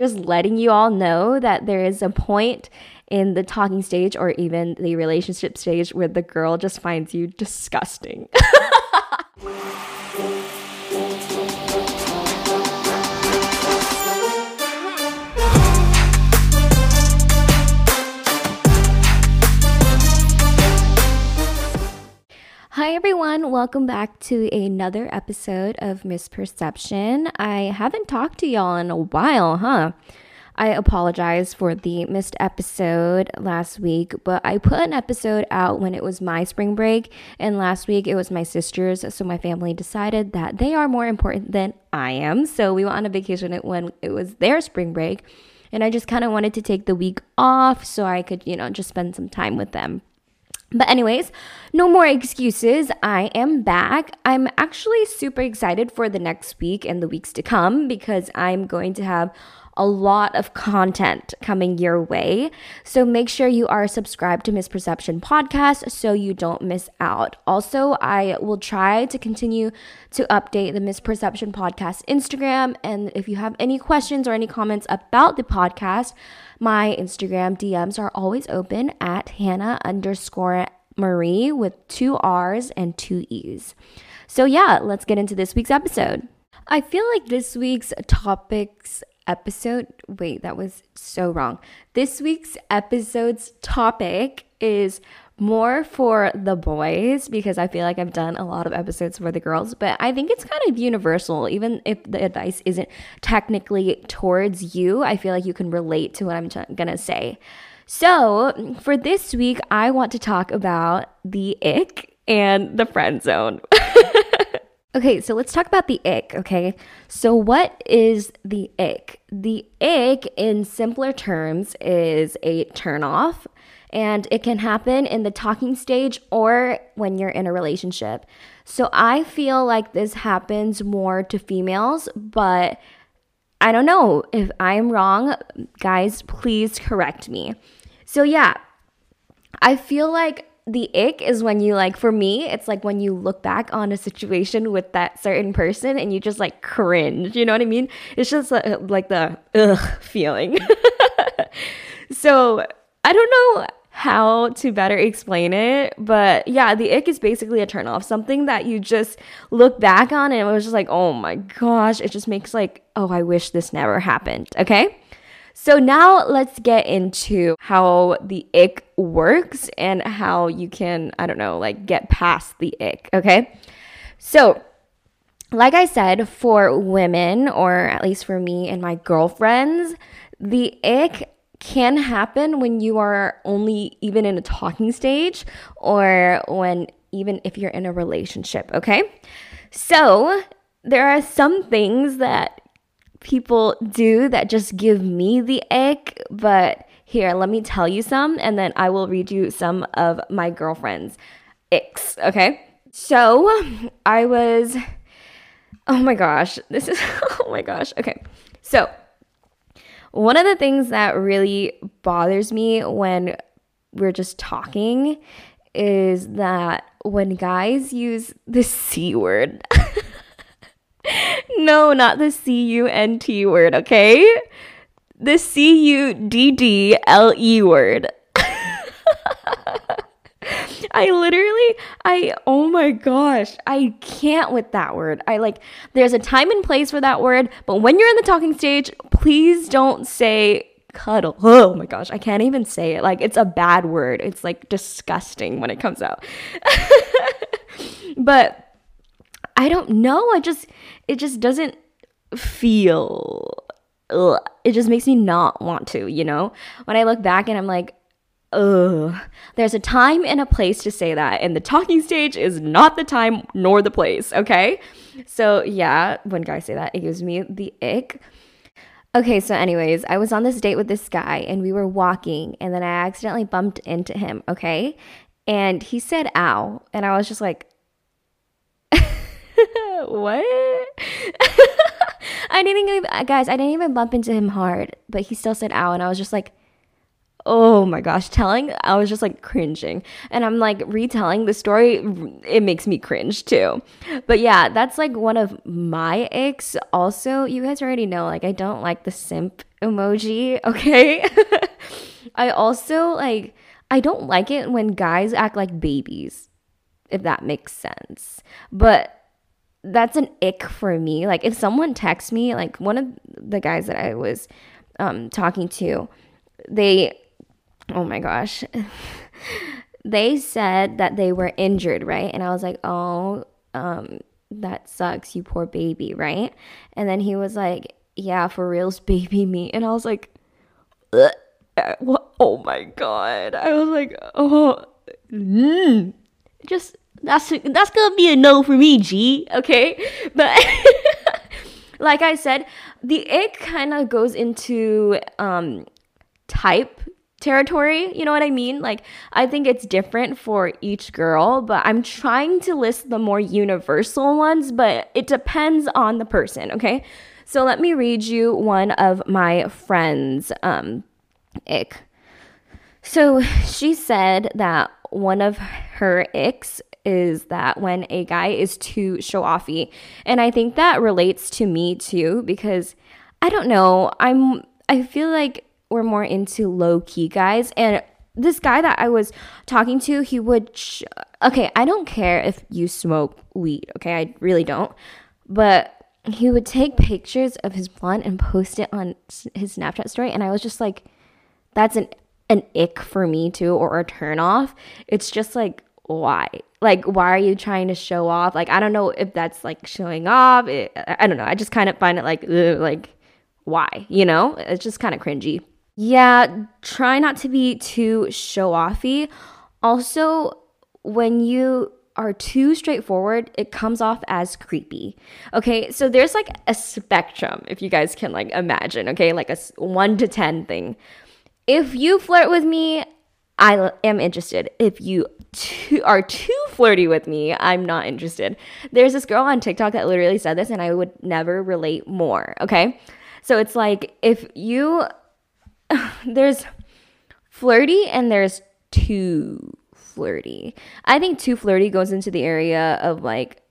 Just letting you all know that there is a point in the talking stage or even the relationship stage where the girl just finds you disgusting. Hi everyone, welcome back to another episode of Misperception. I haven't talked to y'all in a while, huh? I apologize for the missed episode last week, but I put an episode out when it was my spring break, and last week it was my sister's. So my family decided that they are more important than I am. So we went on a vacation when it was their spring break, and I just kind of wanted to take the week off so I could, you know, just spend some time with them. But, anyways, no more excuses. I am back. I'm actually super excited for the next week and the weeks to come because I'm going to have a lot of content coming your way. So make sure you are subscribed to Misperception Podcast so you don't miss out. Also, I will try to continue to update the Misperception Podcast Instagram. And if you have any questions or any comments about the podcast, my Instagram DMs are always open at Hannah underscore Marie with two R's and two E's. So, yeah, let's get into this week's episode. I feel like this week's topics episode, wait, that was so wrong. This week's episode's topic is more for the boys because I feel like I've done a lot of episodes for the girls, but I think it's kind of universal. Even if the advice isn't technically towards you, I feel like you can relate to what I'm t- gonna say. So, for this week, I want to talk about the ick and the friend zone. Okay, so let's talk about the ick, okay? So, what is the ick? The ick, in simpler terms, is a turnoff, and it can happen in the talking stage or when you're in a relationship. So, I feel like this happens more to females, but I don't know. If I'm wrong, guys, please correct me. So, yeah, I feel like the ick is when you like for me it's like when you look back on a situation with that certain person and you just like cringe you know what i mean? It's just like, like the ugh feeling. So i don't know how to better explain it but yeah the ick is basically a turn off something that you just look back on and it was just like oh my gosh it just makes like oh i wish this never happened okay so now let's get into how the ick works and how you can, I don't know, like get past the ick, okay? So, like I said, for women, or at least for me and my girlfriends, the ick can happen when you are only even in a talking stage or when even if you're in a relationship, okay? So, there are some things that people do that just give me the ick, but here, let me tell you some, and then I will read you some of my girlfriend's icks, okay? So I was, oh my gosh, this is, oh my gosh, okay. So one of the things that really bothers me when we're just talking is that when guys use the C word, no, not the C U N T word, okay? The C U D D L E word. I literally, I, oh my gosh, I can't with that word. I like, there's a time and place for that word, but when you're in the talking stage, please don't say cuddle. Oh my gosh, I can't even say it. Like, it's a bad word. It's like disgusting when it comes out. but I don't know. I just it just doesn't feel ugh. it just makes me not want to, you know? When I look back and I'm like, ugh. There's a time and a place to say that, and the talking stage is not the time nor the place, okay? So yeah, when guys say that, it gives me the ick. Okay, so anyways, I was on this date with this guy and we were walking and then I accidentally bumped into him, okay? And he said ow, and I was just like what? I didn't even, guys, I didn't even bump into him hard, but he still said ow. And I was just like, oh my gosh, telling, I was just like cringing. And I'm like retelling the story, it makes me cringe too. But yeah, that's like one of my icks. Also, you guys already know, like, I don't like the simp emoji, okay? I also like I don't like it when guys act like babies, if that makes sense. But that's an ick for me. Like if someone texts me, like one of the guys that I was um, talking to, they, oh my gosh, they said that they were injured, right? And I was like, oh, um, that sucks, you poor baby, right? And then he was like, yeah, for reals, baby me. And I was like, what? Oh my god! I was like, oh, mm. just that's that's gonna be a no for me, G. Okay, but like I said, the ick kind of goes into um type territory. You know what I mean? Like, I think it's different for each girl, but I'm trying to list the more universal ones, but it depends on the person, okay? So let me read you one of my friends' um, ick. So she said that one of her icks is that when a guy is too show offy. And I think that relates to me too because I don't know, I'm I feel like we're more into low key guys and this guy that I was talking to, he would sh- okay, I don't care if you smoke weed, okay? I really don't. But he would take pictures of his blunt and post it on his Snapchat story and I was just like that's an an ick for me too or a turn off. It's just like why? Like, why are you trying to show off? Like, I don't know if that's like showing off. It, I don't know. I just kind of find it like, ugh, like, why? You know, it's just kind of cringy. Yeah, try not to be too show offy. Also, when you are too straightforward, it comes off as creepy. Okay, so there's like a spectrum, if you guys can like imagine, okay, like a one to 10 thing. If you flirt with me, I am interested. If you too, are too flirty with me, I'm not interested. There's this girl on TikTok that literally said this, and I would never relate more. Okay. So it's like if you, there's flirty and there's too flirty. I think too flirty goes into the area of like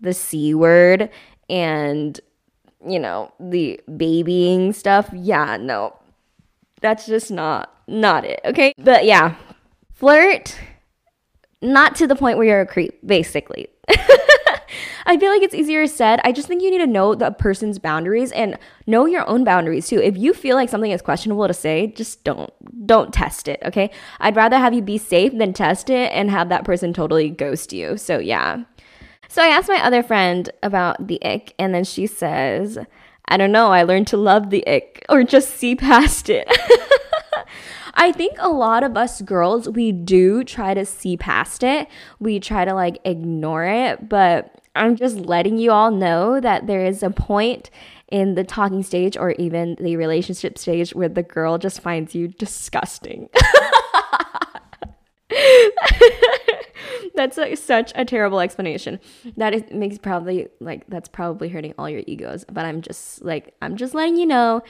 the C word and, you know, the babying stuff. Yeah, no. That's just not not it, okay? But yeah, flirt, not to the point where you're a creep, basically. I feel like it's easier said. I just think you need to know the person's boundaries and know your own boundaries too. If you feel like something is questionable to say, just don't don't test it, okay? I'd rather have you be safe than test it and have that person totally ghost you. So yeah. So I asked my other friend about the ick and then she says, I don't know, I learned to love the ick or just see past it. I think a lot of us girls, we do try to see past it. We try to like ignore it, but I'm just letting you all know that there is a point in the talking stage or even the relationship stage where the girl just finds you disgusting. that's like such a terrible explanation. That is, makes probably like that's probably hurting all your egos. But I'm just like I'm just letting you know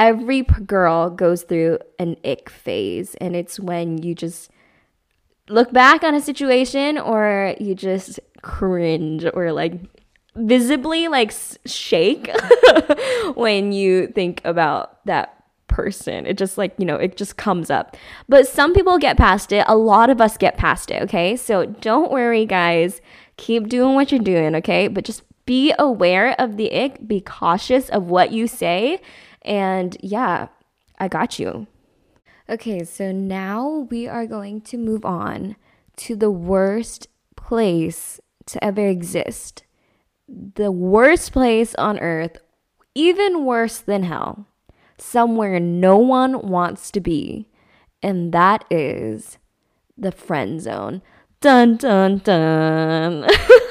every girl goes through an ick phase, and it's when you just look back on a situation or you just cringe or like visibly like shake when you think about that person. It just like, you know, it just comes up. But some people get past it. A lot of us get past it, okay? So don't worry, guys. Keep doing what you're doing, okay? But just be aware of the ick, be cautious of what you say, and yeah, I got you. Okay, so now we are going to move on to the worst place to ever exist. The worst place on earth, even worse than hell. Somewhere no one wants to be. And that is the friend zone. Dun dun dun.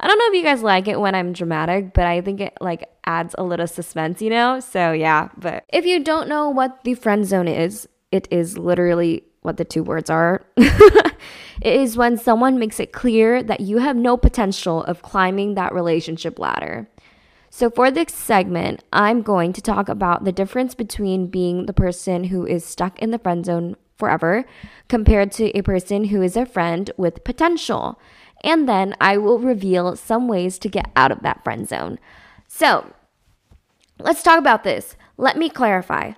I don't know if you guys like it when I'm dramatic, but I think it like adds a little suspense, you know? So yeah, but if you don't know what the friend zone is, it is literally what the two words are. it is when someone makes it clear that you have no potential of climbing that relationship ladder. So, for this segment, I'm going to talk about the difference between being the person who is stuck in the friend zone forever compared to a person who is a friend with potential and then I will reveal some ways to get out of that friend zone. So, let's talk about this. Let me clarify.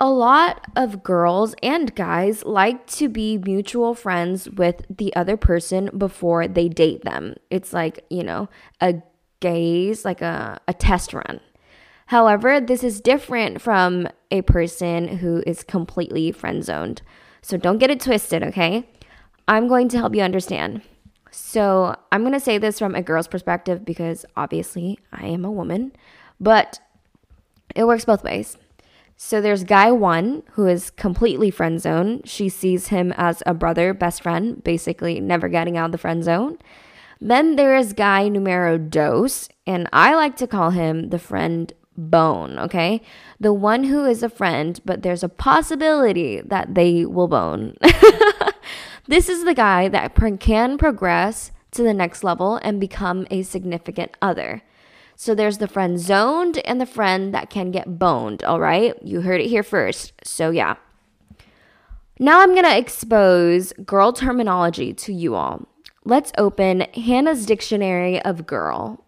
A lot of girls and guys like to be mutual friends with the other person before they date them. It's like, you know, a gaze, like a, a test run. However, this is different from a person who is completely friend zoned. So don't get it twisted, okay? I'm going to help you understand. So I'm going to say this from a girl's perspective because obviously I am a woman, but it works both ways. So there's guy one who is completely friend zone. She sees him as a brother, best friend, basically never getting out of the friend zone. Then there is guy numero dos, and I like to call him the friend bone, okay? The one who is a friend, but there's a possibility that they will bone. this is the guy that can progress to the next level and become a significant other. So there's the friend zoned and the friend that can get boned, all right? You heard it here first. So yeah. Now I'm going to expose girl terminology to you all. Let's open Hannah's Dictionary of Girl.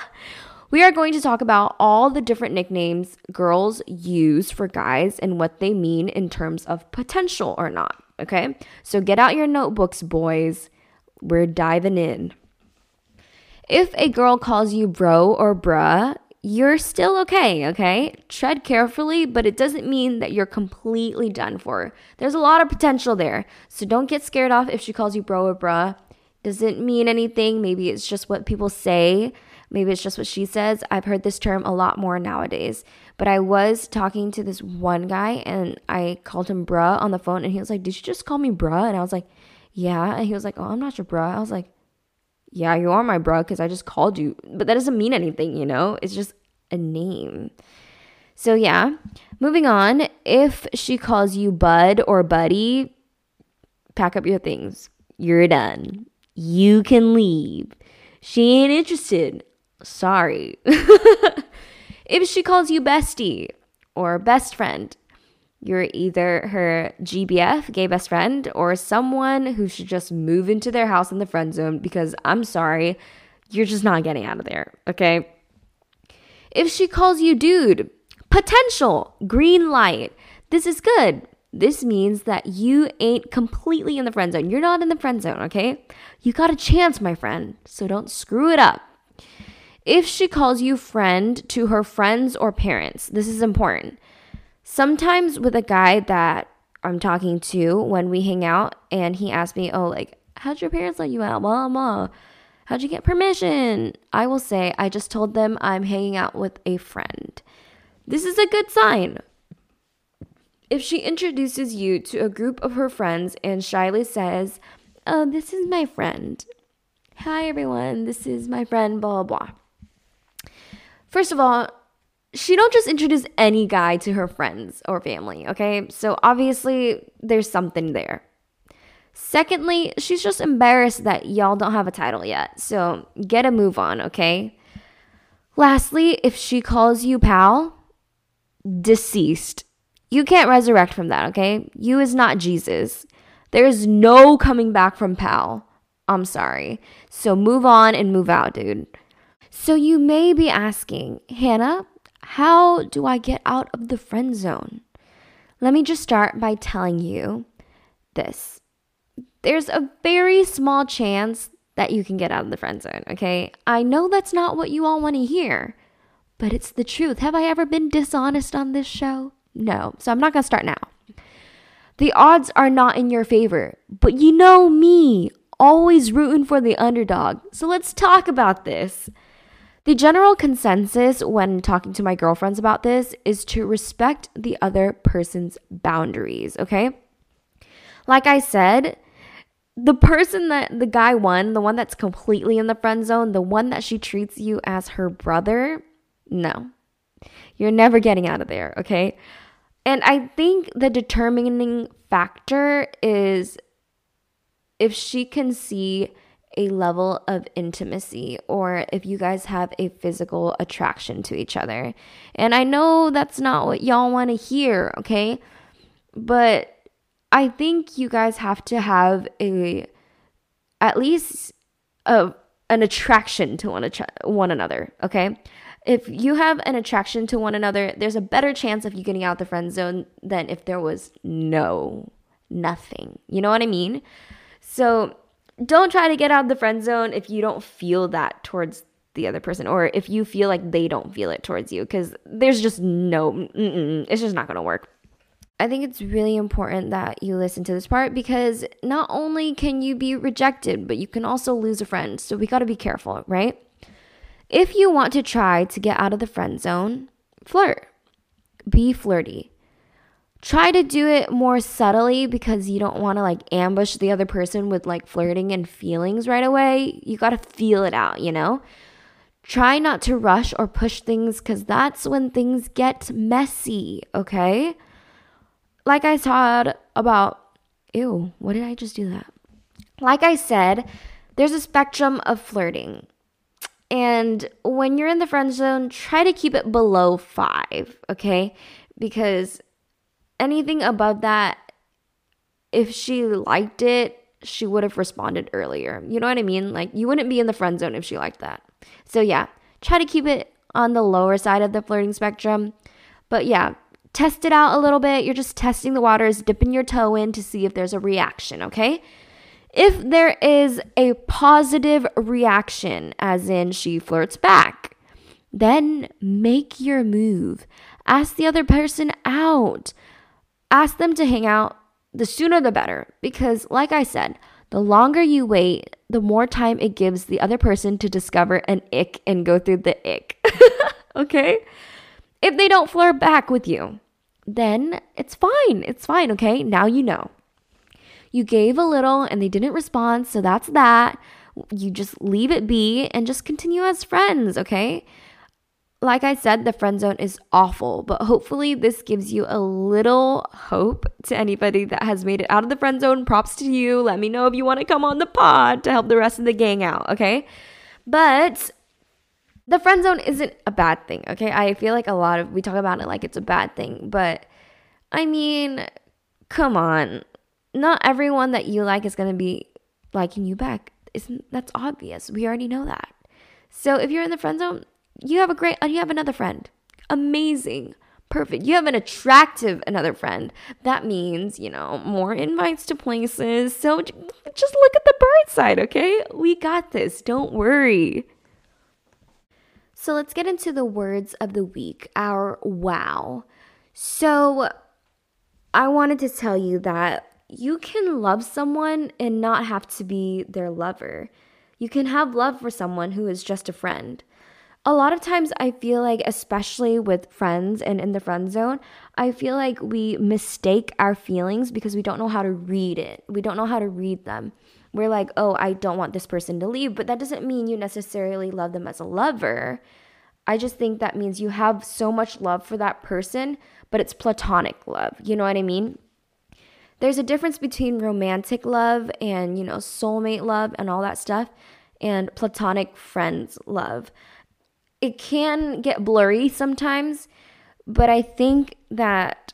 we are going to talk about all the different nicknames girls use for guys and what they mean in terms of potential or not. Okay? So get out your notebooks, boys. We're diving in. If a girl calls you bro or bruh, you're still okay, okay? Tread carefully, but it doesn't mean that you're completely done for. There's a lot of potential there. So don't get scared off if she calls you bro or bruh. Doesn't mean anything. Maybe it's just what people say. Maybe it's just what she says. I've heard this term a lot more nowadays. But I was talking to this one guy and I called him bruh on the phone and he was like, Did you just call me bruh? And I was like, Yeah. And he was like, Oh, I'm not your bruh. I was like, yeah, you are my bro because I just called you. But that doesn't mean anything, you know? It's just a name. So, yeah, moving on. If she calls you bud or buddy, pack up your things. You're done. You can leave. She ain't interested. Sorry. if she calls you bestie or best friend, you're either her GBF, gay best friend, or someone who should just move into their house in the friend zone because I'm sorry, you're just not getting out of there, okay? If she calls you dude, potential, green light. This is good. This means that you ain't completely in the friend zone. You're not in the friend zone, okay? You got a chance, my friend, so don't screw it up. If she calls you friend to her friends or parents, this is important sometimes with a guy that I'm talking to when we hang out and he asks me, Oh, like, how'd your parents let you out? Blah, blah. How'd you get permission? I will say, I just told them I'm hanging out with a friend. This is a good sign. If she introduces you to a group of her friends and shyly says, Oh, this is my friend. Hi, everyone. This is my friend, blah, blah, blah. First of all, she don't just introduce any guy to her friends or family, okay? So obviously there's something there. Secondly, she's just embarrassed that y'all don't have a title yet. So get a move on, okay? Lastly, if she calls you pal, deceased. You can't resurrect from that, okay? You is not Jesus. There's no coming back from pal. I'm sorry. So move on and move out, dude. So you may be asking, Hannah, how do I get out of the friend zone? Let me just start by telling you this. There's a very small chance that you can get out of the friend zone, okay? I know that's not what you all want to hear, but it's the truth. Have I ever been dishonest on this show? No. So I'm not going to start now. The odds are not in your favor, but you know me, always rooting for the underdog. So let's talk about this. The general consensus when talking to my girlfriends about this is to respect the other person's boundaries, okay? Like I said, the person that the guy one, the one that's completely in the friend zone, the one that she treats you as her brother, no. You're never getting out of there, okay? And I think the determining factor is if she can see a level of intimacy or if you guys have a physical attraction to each other. And I know that's not what y'all want to hear, okay? But I think you guys have to have a at least a an attraction to one, one another, okay? If you have an attraction to one another, there's a better chance of you getting out the friend zone than if there was no nothing. You know what I mean? So don't try to get out of the friend zone if you don't feel that towards the other person or if you feel like they don't feel it towards you because there's just no it's just not going to work I think it's really important that you listen to this part because not only can you be rejected, but you can also lose a friend. So we got to be careful, right? If you want to try to get out of the friend zone, flirt. Be flirty. Try to do it more subtly because you don't want to like ambush the other person with like flirting and feelings right away. You got to feel it out, you know? Try not to rush or push things because that's when things get messy, okay? Like I said about, ew, what did I just do that? Like I said, there's a spectrum of flirting. And when you're in the friend zone, try to keep it below five, okay? Because anything above that, if she liked it, she would have responded earlier. You know what I mean? Like, you wouldn't be in the friend zone if she liked that. So, yeah, try to keep it on the lower side of the flirting spectrum. But yeah, test it out a little bit. You're just testing the waters, dipping your toe in to see if there's a reaction, okay? If there is a positive reaction, as in she flirts back, then make your move. Ask the other person out. Ask them to hang out. The sooner the better. Because, like I said, the longer you wait, the more time it gives the other person to discover an ick and go through the ick. okay? If they don't flirt back with you, then it's fine. It's fine, okay? Now you know. You gave a little and they didn't respond, so that's that. You just leave it be and just continue as friends, okay? Like I said, the friend zone is awful, but hopefully this gives you a little hope to anybody that has made it out of the friend zone. Props to you. Let me know if you want to come on the pod to help the rest of the gang out, okay? But the friend zone isn't a bad thing, okay? I feel like a lot of we talk about it like it's a bad thing, but I mean, come on. Not everyone that you like is going to be liking you back. Isn't that's obvious. We already know that. So if you're in the friend zone, you have a great uh, you have another friend. Amazing. Perfect. You have an attractive another friend. That means, you know, more invites to places. So just look at the bright side, okay? We got this. Don't worry. So let's get into the words of the week, our wow. So I wanted to tell you that you can love someone and not have to be their lover. You can have love for someone who is just a friend. A lot of times, I feel like, especially with friends and in the friend zone, I feel like we mistake our feelings because we don't know how to read it. We don't know how to read them we're like, oh, I don't want this person to leave, but that doesn't mean you necessarily love them as a lover. I just think that means you have so much love for that person, but it's platonic love. You know what I mean? There's a difference between romantic love and, you know, soulmate love and all that stuff and platonic friends love. It can get blurry sometimes, but I think that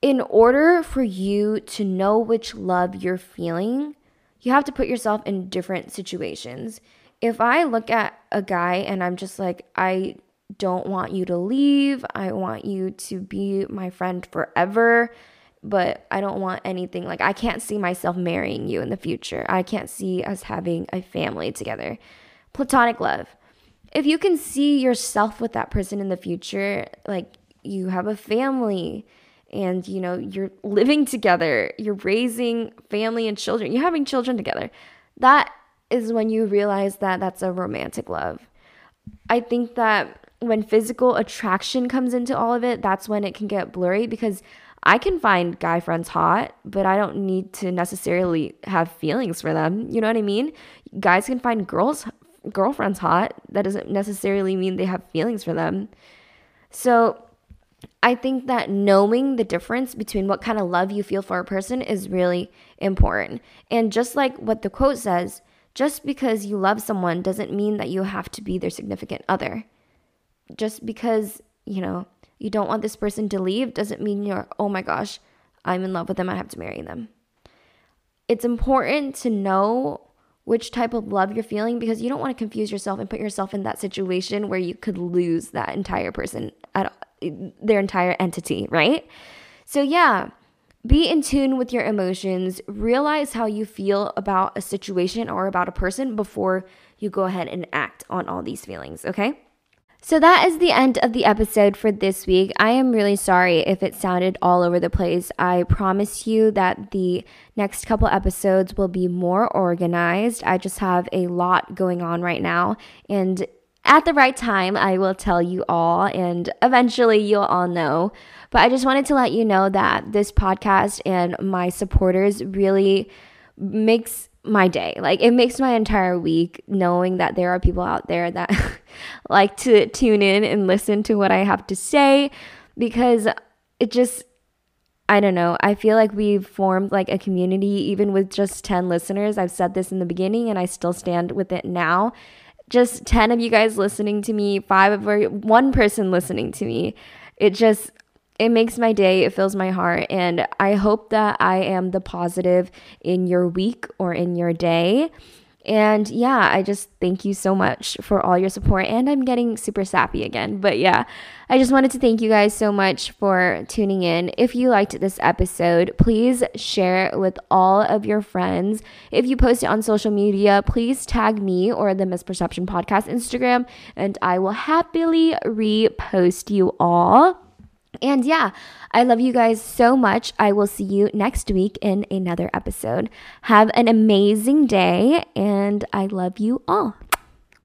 in order for you to know which love you're feeling, you have to put yourself in different situations. If I look at a guy and I'm just like, I don't want you to leave, I want you to be my friend forever, but I don't want anything like I can't see myself marrying you in the future. I can't see us having a family together. Platonic love. If you can see yourself with that person in the future, like you have a family, and you know you're living together you're raising family and children you're having children together that is when you realize that that's a romantic love. I think that when physical attraction comes into all of it that's when it can get blurry because i can find guy friends hot but i don't need to necessarily have feelings for them. You know what i mean? Guys can find girls girlfriends hot that doesn't necessarily mean they have feelings for them so I think that knowing the difference between what kind of love you feel for a person is really important. And just like what the quote says, just because you love someone doesn't mean that you have to be their significant other. Just because, you know, you don't want this person to leave doesn't mean you're, oh my gosh, I'm in love with them, I have to marry them. It's important to know which type of love you're feeling because you don't want to confuse yourself and put yourself in that situation where you could lose that entire person at their entire entity, right? So yeah, be in tune with your emotions, realize how you feel about a situation or about a person before you go ahead and act on all these feelings, okay? So that is the end of the episode for this week. I am really sorry if it sounded all over the place. I promise you that the next couple episodes will be more organized. I just have a lot going on right now. And at the right time, I will tell you all, and eventually you'll all know. But I just wanted to let you know that this podcast and my supporters really makes my day. Like it makes my entire week knowing that there are people out there that like to tune in and listen to what I have to say because it just I don't know. I feel like we've formed like a community even with just 10 listeners. I've said this in the beginning and I still stand with it now. Just 10 of you guys listening to me, 5 of one person listening to me. It just it makes my day, it fills my heart, and I hope that I am the positive in your week or in your day. And yeah, I just thank you so much for all your support. And I'm getting super sappy again. But yeah, I just wanted to thank you guys so much for tuning in. If you liked this episode, please share it with all of your friends. If you post it on social media, please tag me or the Misperception Podcast Instagram, and I will happily repost you all. And yeah, I love you guys so much. I will see you next week in another episode. Have an amazing day, and I love you all.